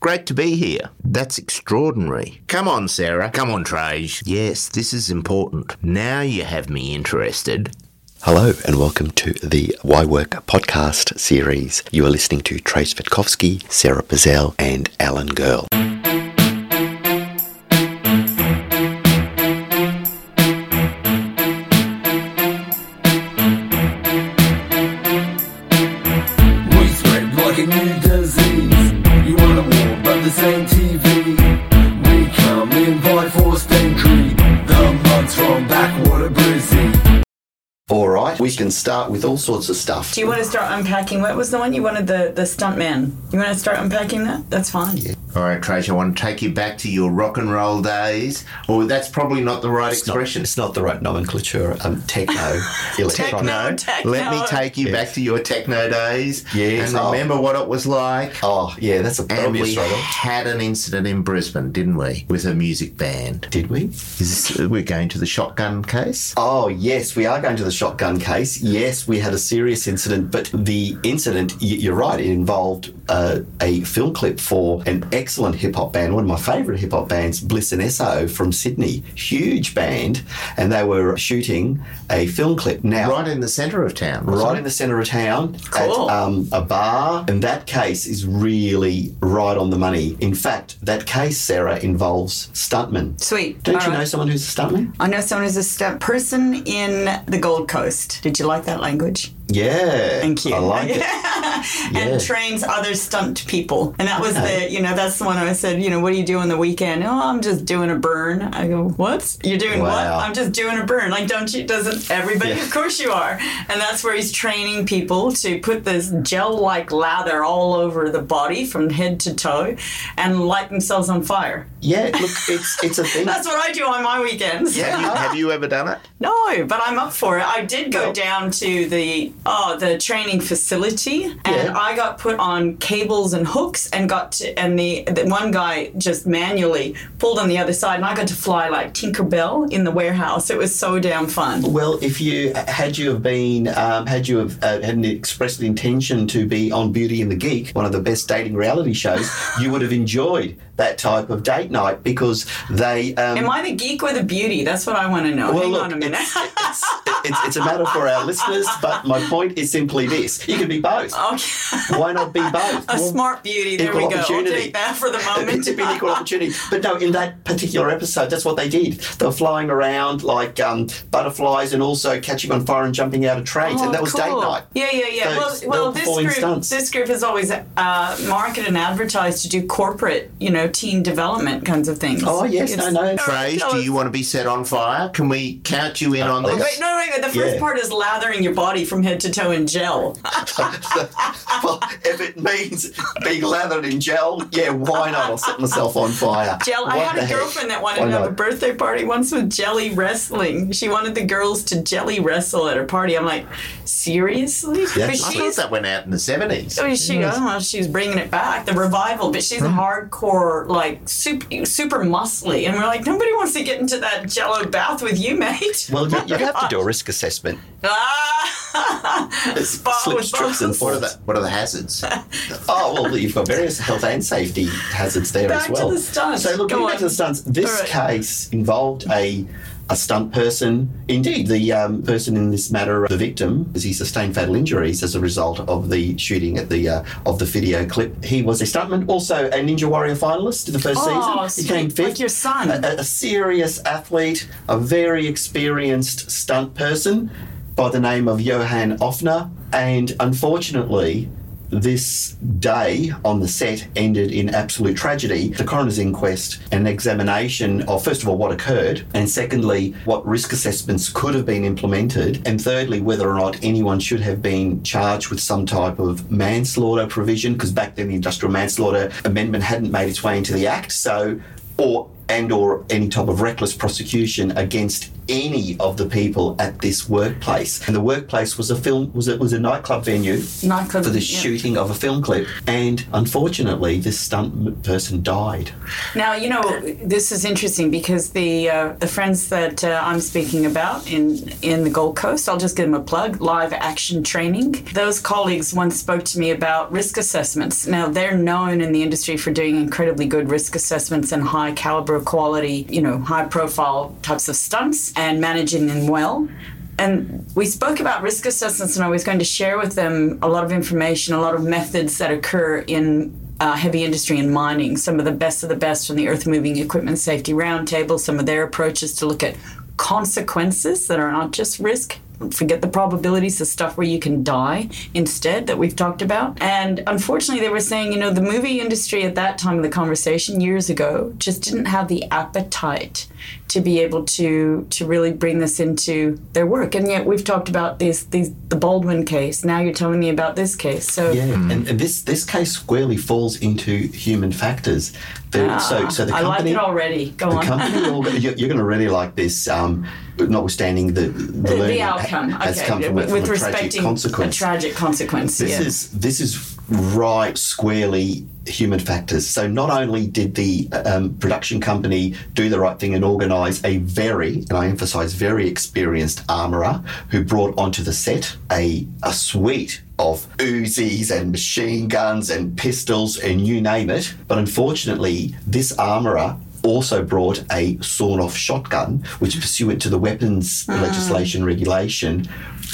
Great to be here. That's extraordinary. Come on, Sara. Come on, Trajce. Yes, this is important. Now you have me interested. Hello and welcome to the Why Work podcast series. You are listening to Trajce Vitkovsky, Sara Pazell, and Alan Girl. Can with all sorts of stuff. Do you want to start unpacking? What was the one you wanted the the stunt man? You want to start unpacking that? That's fine. All right, Trajce, I want to take you back to your rock and roll days. Or that's probably not the right It's not, expression. it's not the right nomenclature. Um, techno, electronic. Techno. Let me take you back to your techno days. Yes, And oh. remember what it was like. Oh, yeah, that's a, that'll And we struggle. had an incident in Brisbane, didn't we? With a music band. Did we? Is this, we're going to the shotgun case? Oh, yes, we are going to the shotgun case. Yes, we had a serious incident, but the incident, you're right, it involved uh, a film clip for an excellent hip hop band, one of my favourite hip hop bands, Bliss n Eso from Sydney. Huge band, and they were shooting a film clip. Now, Right in the centre of town. right it? in the centre of town Cool. at um, a bar. And that case is really right on the money. In fact, that case, Sara, involves stuntmen. Sweet. Don't All you right. know someone who's a stuntman? I know someone who's a stunt person in the Gold Coast. Did you like that language? Yeah. Thank you. I like it. Yeah. and trains other stunt people. And that was the, you know, that's the one I said, you know, what do you do on the weekend? Oh, I'm just doing a burn. I go, what? You're doing what? I'm just doing a burn. Like, don't you, doesn't everybody? Yeah. Of course you are. And that's where he's training people to put this gel like lather all over the body from head to toe and light themselves on fire. Yeah, look, it's it's a thing. That's what I do on my weekends. Have you, have you ever done it? No, but I'm up for it. I did go Well- down to the oh the training facility, and Yeah. I got put on cables and hooks, and got to and the, the one guy just manually pulled on the other side, and I got to fly like Tinkerbell in the warehouse. It was so damn fun. Well, if you had you have been um, had you have uh, had an expressed intention to be on Beauty and the Geek, one of the best dating reality shows, you would have enjoyed that type of date night because they. Um, Am I the geek or the beauty? That's what I want to know. well, Hang look, on a minute. It's, it's, it's, it's a matter for our listeners, but my point is simply this: you can be both. okay. Why not be both? A smart beauty. There we go. I'll opportunity. take that for the moment. It's been equal opportunity. But no, in that particular episode, that's what they did. They were flying around like um, butterflies and also catching on fire and jumping out of trains. and that was date Oh, night. Yeah, yeah, yeah. So they well, well, this group, stunts. this group has always uh, marketed and advertised to do corporate, you know, team development kinds of things. Oh, yes, It's- no, no. Trajce, tell do you want to be set on fire? Can we count you in on oh, this? Wait, no, wait, wait. The first Yeah. part is lathering your body from head to toe in gel. well, if it means being lathered in gel, yeah, why not? I'll set myself on fire. Gel. I had a heck? girlfriend that wanted Why to have a birthday party once with jelly wrestling. She wanted the girls to jelly wrestle at her party. I'm like, seriously? Yeah. But I thought she's that went out in the 70s. Oh, she, I don't know, if she's bringing it back, the revival, but she's a hardcore, like, super, super muscly. And we're like, nobody wants to get into that jello bath with you, mate. Well, you, you'd have to do a risk assessment. ah! Spa Slips, with trips, and. What are the, what are the hazards? Oh, well, you've got various health and safety hazards there Back as to well. the stunts. So, look, Go back on. to the stunts, this All right. case involved a a stunt person. Indeed, the um, person in this matter, the victim, as he sustained fatal injuries as a result of the shooting at the uh, of the video clip. He was a stuntman, also a Ninja Warrior finalist in the first Oh, season. He came fifth. Like your son. A, a serious athlete, a very experienced stunt person by the name of Johan Ofner, and unfortunately. This day on the set ended in absolute tragedy. The coroner's inquest, an examination of, first of all, what occurred, and secondly, what risk assessments could have been implemented, and thirdly, whether or not anyone should have been charged with some type of manslaughter provision, because back then the industrial manslaughter amendment hadn't made its way into the Act. So, or and or any type of reckless prosecution against any of the people at this workplace. And the workplace was a film was it was a nightclub venue Nightclub, for the yeah. shooting of a film clip. And unfortunately, this stunt person died. Now you know this is interesting because the uh, the friends that uh, I'm speaking about in in the Gold Coast, I'll just give them a plug. Live action training. Those colleagues once spoke to me about risk assessments. Now they're known in the industry for doing incredibly good risk assessments and high caliber quality, you know, high profile types of stunts and managing them well. And we spoke about risk assessments, and I was going to share with them a lot of information, a lot of methods that occur in uh, heavy industry and mining, some of the best of the best from the Earth Moving Equipment Safety Roundtable, some of their approaches to look at consequences that are not just risk. Forget the probabilities, the stuff where you can die instead that we've talked about. And unfortunately, they were saying, you know, the movie industry at that time of the conversation years ago just didn't have the appetite to be able to to really bring this into their work. And yet we've talked about this these the Baldwin case. Now you're telling me about this case. So Yeah, hmm. and, and this this case squarely falls into human factors. The, so, so the Ah, I like company, it already. Go on. company, you're, you're going to really like this. Um, notwithstanding the the, the, outcome. has okay. come from, with, from with a tragic consequence. a tragic consequence. This yeah. is this is right squarely human factors. So not only did the um, production company do the right thing and organise a very, and I emphasise very experienced armourer who brought onto the set a a suite of Uzis and machine guns and pistols and you name it. But unfortunately, this armourer also brought a sawn-off shotgun, which, pursuant to the weapons legislation regulation,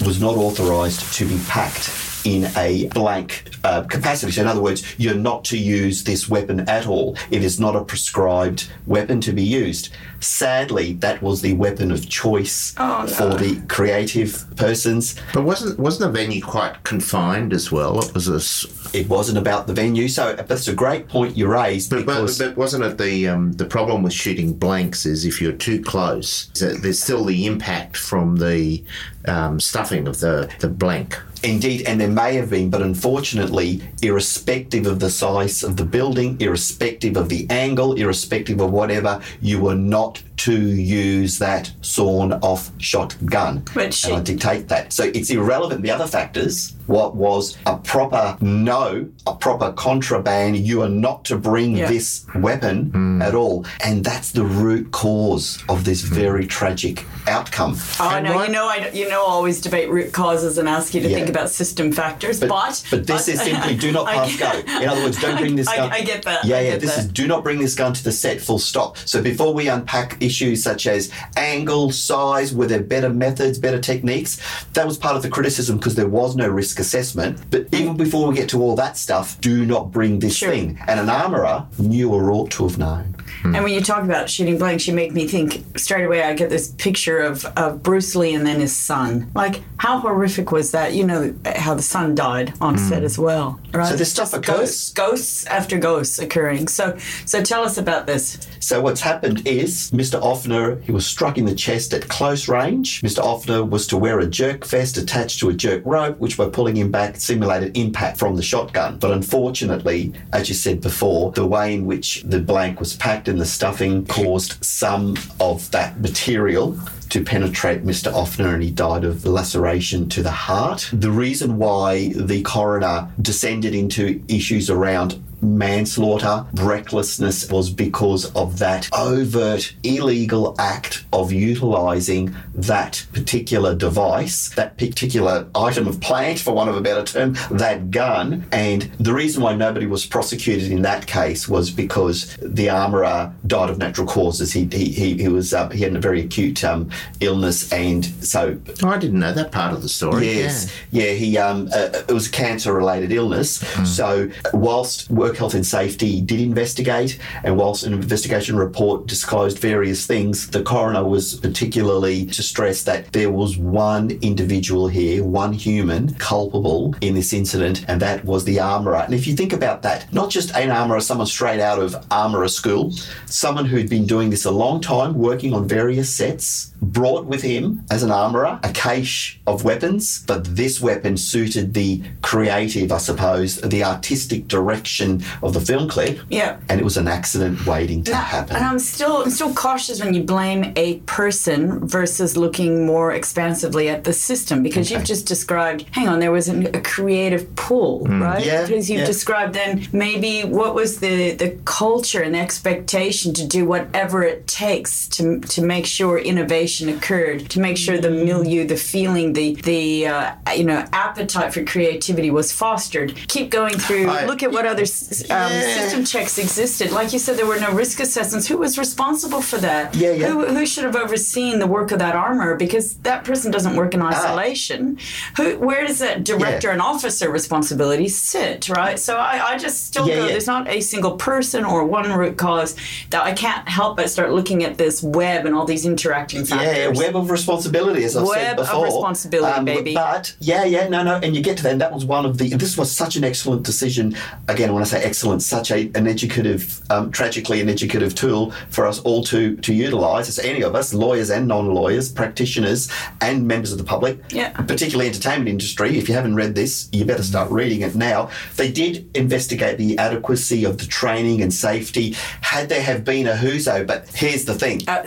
was not authorised to be packed in a blank uh, capacity. So, in other words, you're not to use this weapon at all. It is not a prescribed weapon to be used. Sadly, that was the weapon of choice Oh, no. for the creative persons. But wasn't wasn't the venue quite confined as well? It was a, s- It wasn't about the venue. So, that's a great point you raised but, but, because. but wasn't it the um, the problem with shooting blanks is if you're too close, there's still the impact from the um, stuffing of the the blank. Indeed, and there may have been, but unfortunately, irrespective of the size of the building, irrespective of the angle, irrespective of whatever, you were not out to use that sawn off shotgun. But she- and I dictate that. So it's irrelevant. The other factors, what was a proper no, a proper contraband, you are not to bring Yeah. this weapon hmm. at all. And that's the root cause of this hmm. very tragic outcome. Oh And no, what- you know, I you know, I always debate root causes and ask you to Yeah. think about system factors, but But, but this is simply do not pass go. In other words, don't bring this gun. I get that, Yeah, yeah. This that. is do not bring this gun to the set. Full stop. So before we unpack issues such as angle, size, were there better methods, better techniques? That was part of the criticism because there was no risk assessment. But even before we get to all that stuff, do not bring this Sure. thing. And an armourer knew or ought to have known. Hmm. And when you talk about shooting blanks, you make me think straight away. I get this picture of, of Bruce Lee and then his son. Like, how horrific was that? You know how the son died on hmm. set as well, right? So this stuff Just occurs. Ghosts, ghosts after ghosts occurring. So, so tell us about this. So what's happened is Mr. Ofner, he was struck in the chest at close range. Mr. Ofner was to wear a jerk vest attached to a jerk rope, which by pulling him back simulated impact from the shotgun. But unfortunately, as you said before, the way in which the blank was packed and the stuffing caused some of that material to penetrate Mr. Ofner and he died of laceration to the heart. The reason why the coroner descended into issues around manslaughter, recklessness was because of that overt illegal act of utilizing that particular device, that particular item of plant, for want of a better term, that gun. And the reason why nobody was prosecuted in that case was because the armourer died of natural causes. He he, he, he was uh, he had a very acute um, illness, and so Oh, I didn't know that part of the story. Yes, yeah. he um, uh, it was a cancer-related illness. So, whilst Work Health and Safety did investigate, and whilst an investigation report disclosed various things, the coroner was particularly to stress that there was one individual here, one human culpable in this incident, and that was the armourer. And if you think about that, not just an armourer, someone straight out of armourer school, someone who'd been doing this a long time, working on various sets, brought with him as an armourer a cache of weapons, but this weapon suited the creative, I suppose, the artistic direction of the film clip. Yeah. And it was an accident waiting to happen. And I'm still I'm still cautious when you blame a person versus looking more expansively at the system because you've just described. Hang on, there was an, a creative pull, hmm. right? Yeah, Because you've yeah. described then maybe what was the the culture and the expectation to do whatever it takes to to make sure innovation occurred, to make sure the milieu, the feeling, the the uh, you know appetite for creativity was fostered. Keep going through. I- look at what other um, Yeah. system checks existed. Like you said, there were no risk assessments. Who was responsible for that? Yeah, yeah. Who, who should have overseen the work of that armor? Because that person doesn't work in Ah. isolation. Who? Where does that director and officer responsibility sit? Right. So I, I just still Yeah, go. yeah. There's not a single person or one root cause that I can't help but start looking at this web and all these interacting factors. Yeah, web of responsibility, as I've said before. Web of before. Um, responsibility, baby. But yeah, yeah, no, no, and you get to that. And that was one of the. This was such an excellent decision. Again, when I say excellent, such a an educative, um, tragically an educative tool for us all to to utilise. As any of us, lawyers and non-lawyers, practitioners and members of the public, Yeah. particularly entertainment industry. If you haven't read this, you better start reading it now. They did investigate the adequacy of the training and safety. Had there have been a whoso, but here's the thing. Uh,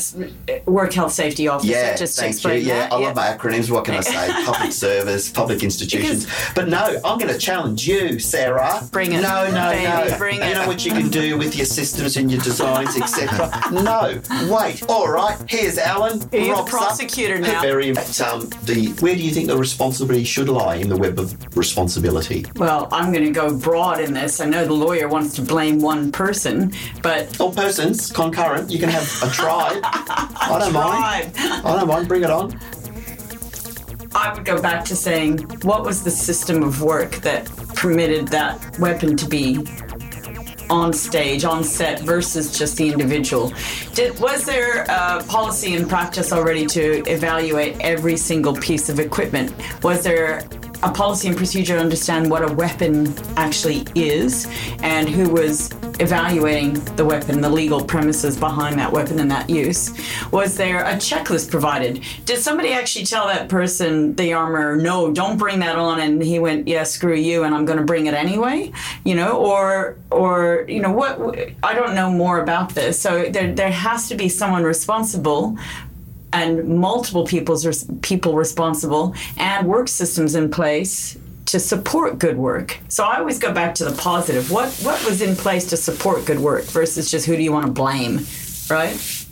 work health safety officer. Yeah, just to thank you. Yeah, that. I love my acronyms. What can I say? Public service, public institutions. but no, I'm going to challenge you, Sara. Bring it. No, no, Baby, no. bring you it. know what you can do with your systems and your designs, etc. no, wait. All right. Here's Alan. You're the rocks up. now. Very um, the. Where do you think the responsibility should lie in the web of responsibility? Well, I'm going to go broad in this. I know the lawyer wants to blame one person, but all persons concurrent. You can have a tribe. I don't mind. I don't mind. Bring it on. I would go back to saying, what was the system of work that permitted that weapon to be on stage, on set, versus just the individual? Did was there a policy and practice already to evaluate every single piece of equipment? Was there a policy and procedure to understand what a weapon actually is and who was evaluating the weapon, the legal premises behind that weapon and that use? Was there a checklist provided? Did somebody actually tell that person, the armor, no, don't bring that on? And he went, yeah, screw you, and I'm going to bring it anyway? You know, or, or, you know, what, I don't know more about this. So there, there has to be someone responsible and multiple people's people responsible and work systems in place to support good work. So I always go back to the positive. What what was in place to support good work versus just who do you want to blame, right?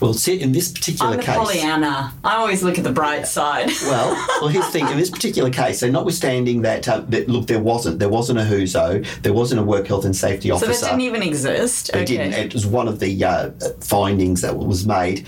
Well, see, in this particular I'm case. Pollyanna. I always look at the bright side. Well, well, here's the thing. In this particular case, so notwithstanding that, uh, that look, there wasn't, there wasn't a whoso, there wasn't a work health and safety officer. So that didn't even exist. It okay. didn't. It was one of the uh, findings that was made.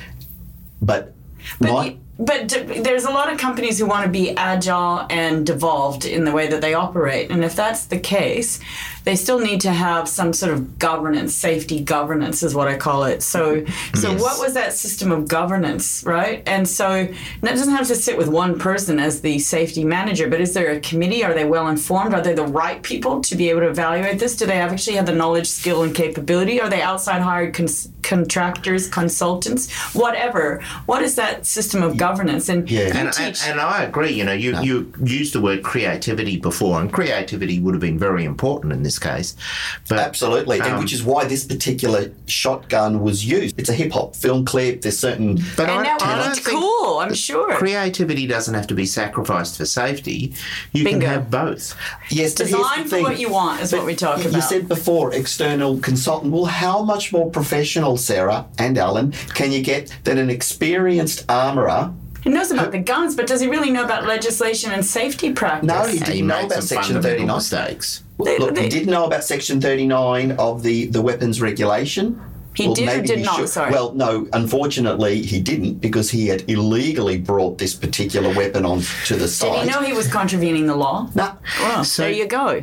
But, But, my, but d- there's a lot of companies who want to be agile and devolved in the way that they operate. And if that's the case, they still need to have some sort of governance, safety governance is what I call it. So, so Yes. what was that system of governance, right? And so and that doesn't have to sit with one person as the safety manager, but is there a committee? Are they well informed? Are they the right people to be able to evaluate this? Do they have actually have the knowledge, skill, and capability? Are they outside hired cons- contractors, consultants, whatever? What is that system of governance? And Yeah. And, and, teach. and I agree. You know, you, you used the word creativity before, and creativity would have been very important in this case. But absolutely, and um, which is why this particular shotgun was used. It's a hip hop film clip. There's certain. But and I, that I would don't be think cool, I'm sure. creativity doesn't have to be sacrificed for safety. You Bingo. can have both. Yes, but Design for what you want is what we talk about. You about. said before external consultant. Well, how much more professional, Sara and Alan, can you get than an experienced armourer? He knows about the guns, but does he really know about legislation and safety practice? No, he He didn't know about Section 39. mistakes. They- Look, they- he did know about Section 39 of the, the weapons regulation. He did or did not? should- Sorry. Well, no, unfortunately, he didn't because he had illegally brought this particular weapon on to the Did he know he was contravening the law? No. Well, So- there you go.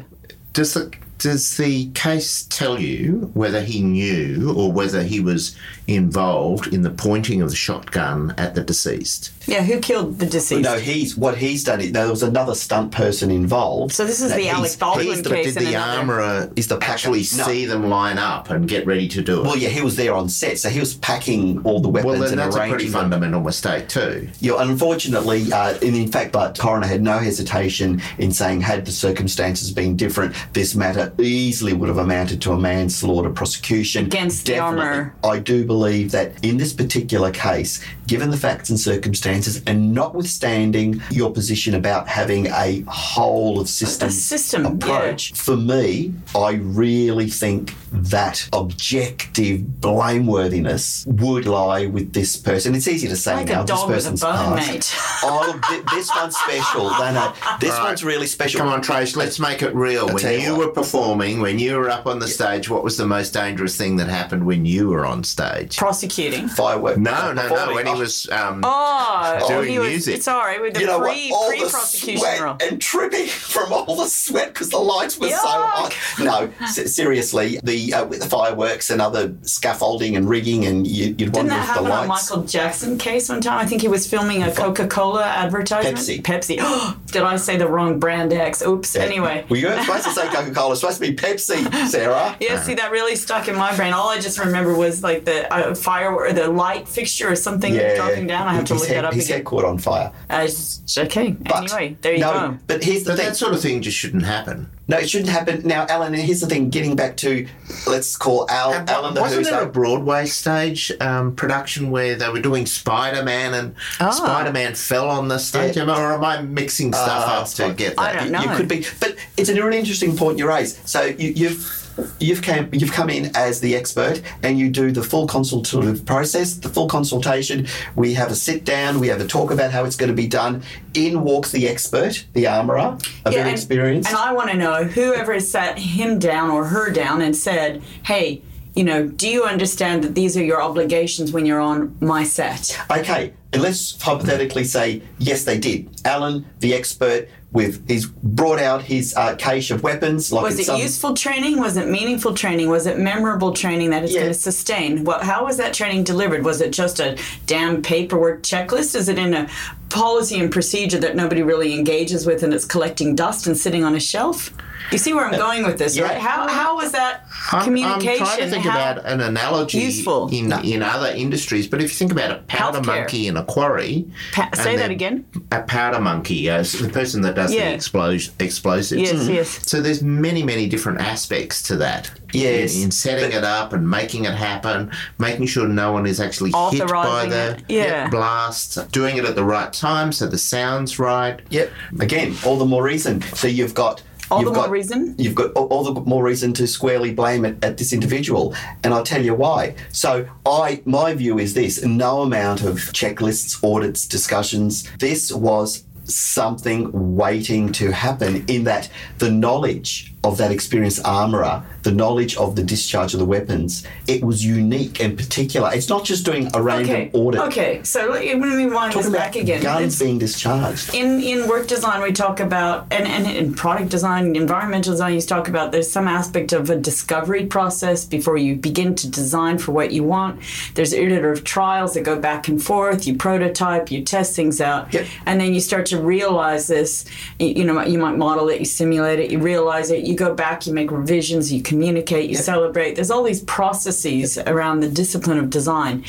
Does the does the case tell you whether he knew or whether he was involved in the pointing of the shotgun at the deceased? Yeah, who killed the deceased? No, he's what he's done. Is, there was another stunt person involved. So this is the he's- Alec Baldwin he's the- case. Did the armourer Is the packer- actually no. see them line up and get ready to do it? Well, yeah, he was there on set, so he was packing all the weapons Well, then and that's a pretty arranging them. fundamental mistake too. Yeah, unfortunately, uh, and in fact, but coroner had no hesitation in saying, had the circumstances been different, this matter easily would have amounted to a manslaughter prosecution Against the armourer. I do believe that in this particular case, given the facts and circumstances, and notwithstanding your position about having a whole of system, A system, yeah. approach, for me, I really think that objective blameworthiness would lie with this person. It's easy to say Like a now. dog this with a person's bone, mate. Oh, look, thi- this one's special. No, no, this one's really special. Come on, Trajce, let's make it real. tell when you you were performing, when you were up on the stage, what was the most dangerous thing that happened when you were on stage? Prosecuting. Firework. No, no, no. When he was um, Oh, Doing he was, music. Sorry, with the you know pre what? All pre the sweat role. and tripping from all the sweat because the lights were so Yuck. hot. No, seriously, the uh, with the fireworks and other scaffolding and rigging, and you, you'd Didn't wonder that if the happen on lights. Michael Jackson case one time? I think he was filming a Coca Cola advertisement. Pepsi. Pepsi. Did I say the wrong brand X? Oops. Anyway. well, you weren't supposed to say Coca Cola. It's supposed to be Pepsi, Sara. Yeah, see, that really stuck in my brain. All I just remember was like the uh, fire or the light fixture or something dropping down. I have to his look head, that up his again. head caught on fire. Uh, it's- okay. But anyway, there you no, go. But here's the but thing. that sort of thing just shouldn't happen. No, it shouldn't happen. Now, Alan, here's the thing. Getting back to, let's call Al, And Alan the wasn't there a Broadway stage um, production where they were doing Spider Man and Ah. Spider Man fell on the stage? Yeah. Or am I mixing stuff Uh, up to get that? I don't know. You could be, but it's a really interesting point you raise. So you, you've you've came you've come in as the expert, and you do the full consultative process, the full consultation. We have a sit down, we have a talk about how it's going to be done. In walks the expert, the armourer, a very and, experienced. And I want to know whoever sat him down or her down and said, hey, you know, do you understand that these are your obligations when you're on my set? Okay, and let's hypothetically say yes, they did. Alan, the expert, with he's brought out his uh, cache of weapons. Like Was it some- useful training? Was it meaningful training? Was it memorable training that is Yeah. going to sustain? What, how was that training delivered? Was it just a damn paperwork checklist? Is it in a policy and procedure that nobody really engages with and it's collecting dust and sitting on a shelf? You see where I'm going with this, Yeah. right? How, how was that I'm- communication? I'm trying to think about an analogy useful? in in other industries, but if you think about a powder Healthcare. monkey in a quarry, Pa- say that again. A powder monkey, uh, the person that does Yeah. the explos- explosives. Yes, yes. So there's many, many different aspects to that. Yes, in, in setting but- it up and making it happen, making sure no one is actually hit by the yeah. blast, doing it at the right time so the sound's right. Yep. Again, all the more reason. So you've got. All you've the more got- reason? You've got all, all the more reason to squarely blame it at this individual, and I'll tell you why. So, I my view is this: no amount of checklists, audits, discussions. This was something waiting to happen. In that the knowledge of that experienced armourer, the knowledge of the discharge of the weapons, it was unique and particular. It's not just doing a random Okay. audit. Okay. So let me wind this back again. guns It's- being discharged. in in work design we talk about and, and in product design environmental design you talk about there's some aspect of a discovery process before you begin to design for what you want there's iterative trials that go back and forth you prototype you test things out Yep. and then you start to realize this you, you know you might model it you simulate it you realize it you go back you make revisions you communicate you celebrate there's all these processes around the discipline of design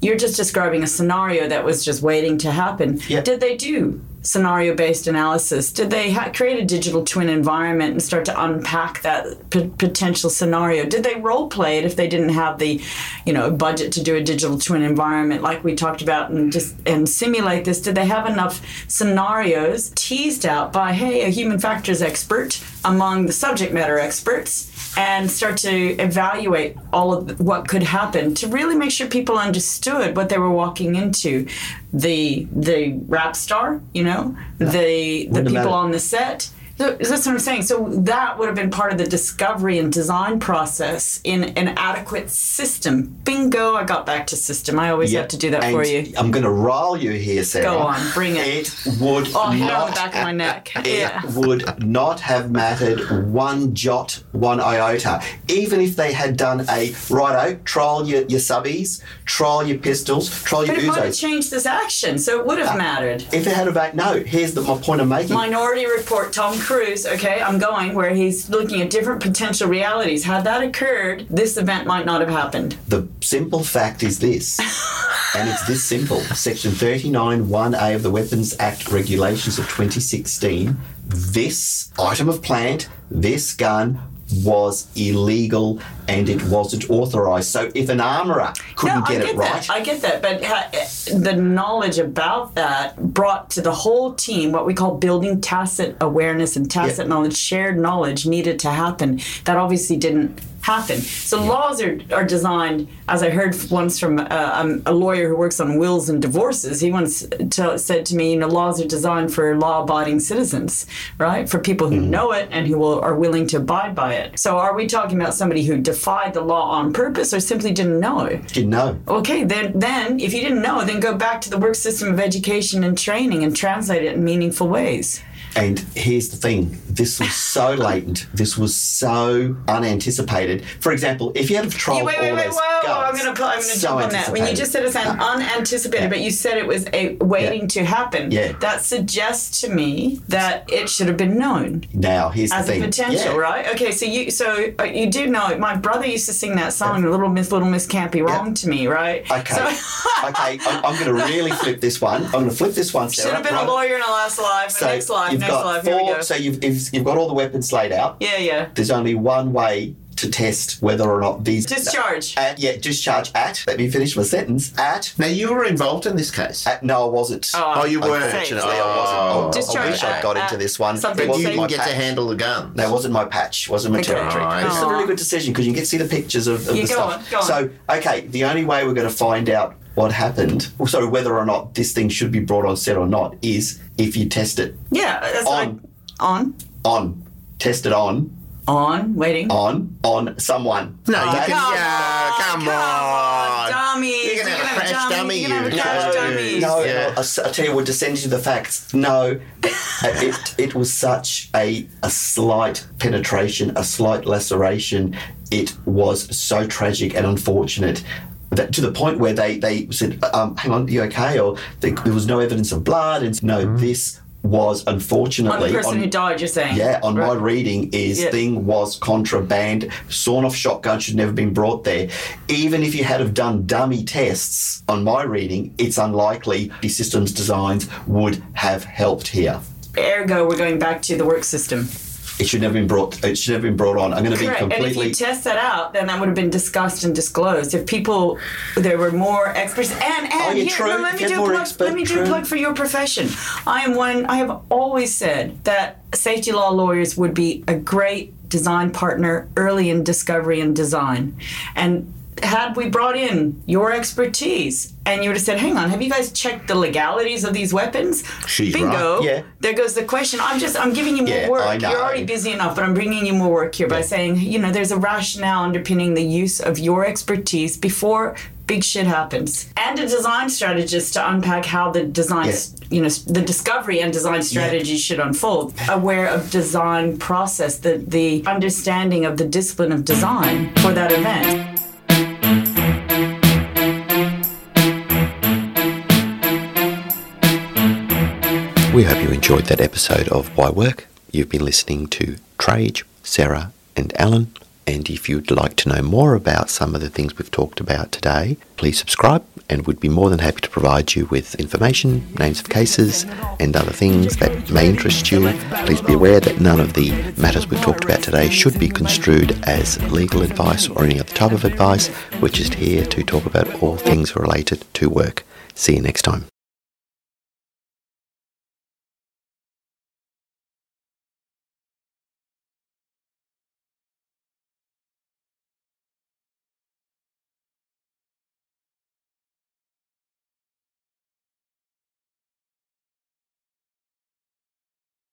you're just describing a scenario that was just waiting to happen. Yeah. Did they do scenario based analysis? Did they ha- create a digital twin environment and start to unpack that p- potential scenario? Did they role play it if they didn't have the, you know, budget to do a digital twin environment like we talked about and just and simulate this? Did they have enough scenarios teased out by hey, a human factors expert among the subject matter experts? And start to evaluate all of what could happen to really make sure people understood what they were walking into. The the rap star you know? The the Wouldn't people on the set that's what I'm saying. So that would have been part of the discovery and design process in an adequate system. Bingo! I got back to system. I always have to do that for And you. I'm going to rile you here, Sara. Go on, bring it. It would Oh, not. on the back of my neck. It Yeah. would not have mattered one jot, one iota. Even if they had done a righto, trial your, your subbies, trial your pistols, trial your But it might have changed this action, so it would have ah, mattered. If it had a back, no. Here's the, my point I'm making. Minority Report, Tom Cruise, okay, I'm going where he's looking at different potential realities. Had that occurred, this event might not have happened. The simple fact is this, and it's this simple. Section 39 1A of the Weapons Act regulations of 2016. This item of plant, this gun, was illegal and it wasn't authorised. So if an armourer couldn't No, get get it right, That. I get that, but ha- the knowledge about that brought to the whole team what we call building tacit awareness and tacit Yeah. knowledge, shared knowledge needed to happen. That obviously didn't happen. So laws are, are designed, as I heard once from uh, um, a lawyer who works on wills and divorces. He once t- said to me, you know, laws are designed for law-abiding citizens, right? For people who Mm-hmm. know it and who will, are willing to abide by it. So are we talking about somebody who defied the law on purpose or simply didn't know? didn't know. Okay, then then if you didn't know, then go back to the work system of education and training and translate it in meaningful ways. And here's the thing this was so latent, this was so unanticipated. For example, if you had have tried Yeah, wait, wait, all wait, those whoa! Guns, I'm gonna put, I'm gonna so jump on that. When you just said it's an unanticipated, Yeah. but you said it was a waiting to happen. Yeah. That suggests to me that it should have been known Now, here's as the a potential, Yeah. right? Okay, so you so uh, you do know. My brother used to sing that song, "Little Miss, Little Miss Can't Be Wrong" to me, right? Okay. So, okay, I'm, I'm going to really flip this one. I'm going to flip this one. should have been right? a lawyer in a last life. So next life, you've next got life. four. Here we go. So you've, you've you've got all the weapons laid out. yeah, yeah. There's only one way to test whether or not these Discharge. At, yeah, discharge at. Let me finish my sentence. At. Now, you were involved in this case. at no, I wasn't. Oh, oh you weren't. Unfortunately, Oh. I wasn't. Oh, Discharge I wish I'd at- got into this one. something But you wasn't say- my didn't get to handle the gun. That wasn't my patch. Wasn't my Okay. territory. Alright. This is a really good decision because you can get to see the pictures of, of Yeah, the go stuff. on, go on. So, okay, the only way we're going to find out what happened, or sorry, whether or not this thing should be brought on set or not, is if you test it Yeah, that's On. I, on, on, test it on, on, waiting. on, on someone. No, you That- can. come yeah, on, come, come on, dummies. You're gonna have a crash dummy, You're gonna have a you crash know. dummies. No, Yeah. no, I, s- I tell you what, to send you the facts. No, it, it was such a, a slight penetration, a slight laceration. It was so tragic and unfortunate. That, to the point where they, they said, um, hang on, are you okay? Or they, there was no evidence of blood. And no, this was On unfortunately the person on- who died, you're saying? yeah, on my reading is Yeah. thing was contraband. Sawn off shotgun should never been brought there. Even if you had have done dummy tests, on my reading, it's unlikely the systems designs would have helped here. Ergo, we're going back to the work system. It should never been brought. It should never been brought on. I'm going to be Correct. And if completely. you test that out, then that would have been discussed and disclosed. If people, there were more experts, and and Oh, here, true. no, let me do plug. expert, let me do a true. plug for your profession. I am one. I have always said that safety law lawyers would be a great design partner early in discovery and design, and. Had we brought in your expertise and you would have said, hang on, have you guys checked the legalities of these weapons? She's Bingo. right. Yeah. There goes the question. I'm just, I'm giving you more Yeah, work. You're already busy enough, but I'm bringing you more work here by saying, you know, there's a rationale underpinning the use of your expertise before big shit happens, and a design strategist to unpack how the design, Yeah. you know, the discovery and design strategy should unfold. Aware of design process, the the understanding of the discipline of design for that event. Enjoyed that episode of Why Work. You've been listening to Trajce, Sara, and Alan. And if you'd like to know more about some of the things we've talked about today, please subscribe and we'd be more than happy to provide you with information, names of cases, and other things that may interest you. Please be aware that none of the matters we've talked about today should be construed as legal advice or any other type of advice. We're just here to talk about all things related to work. See you next time.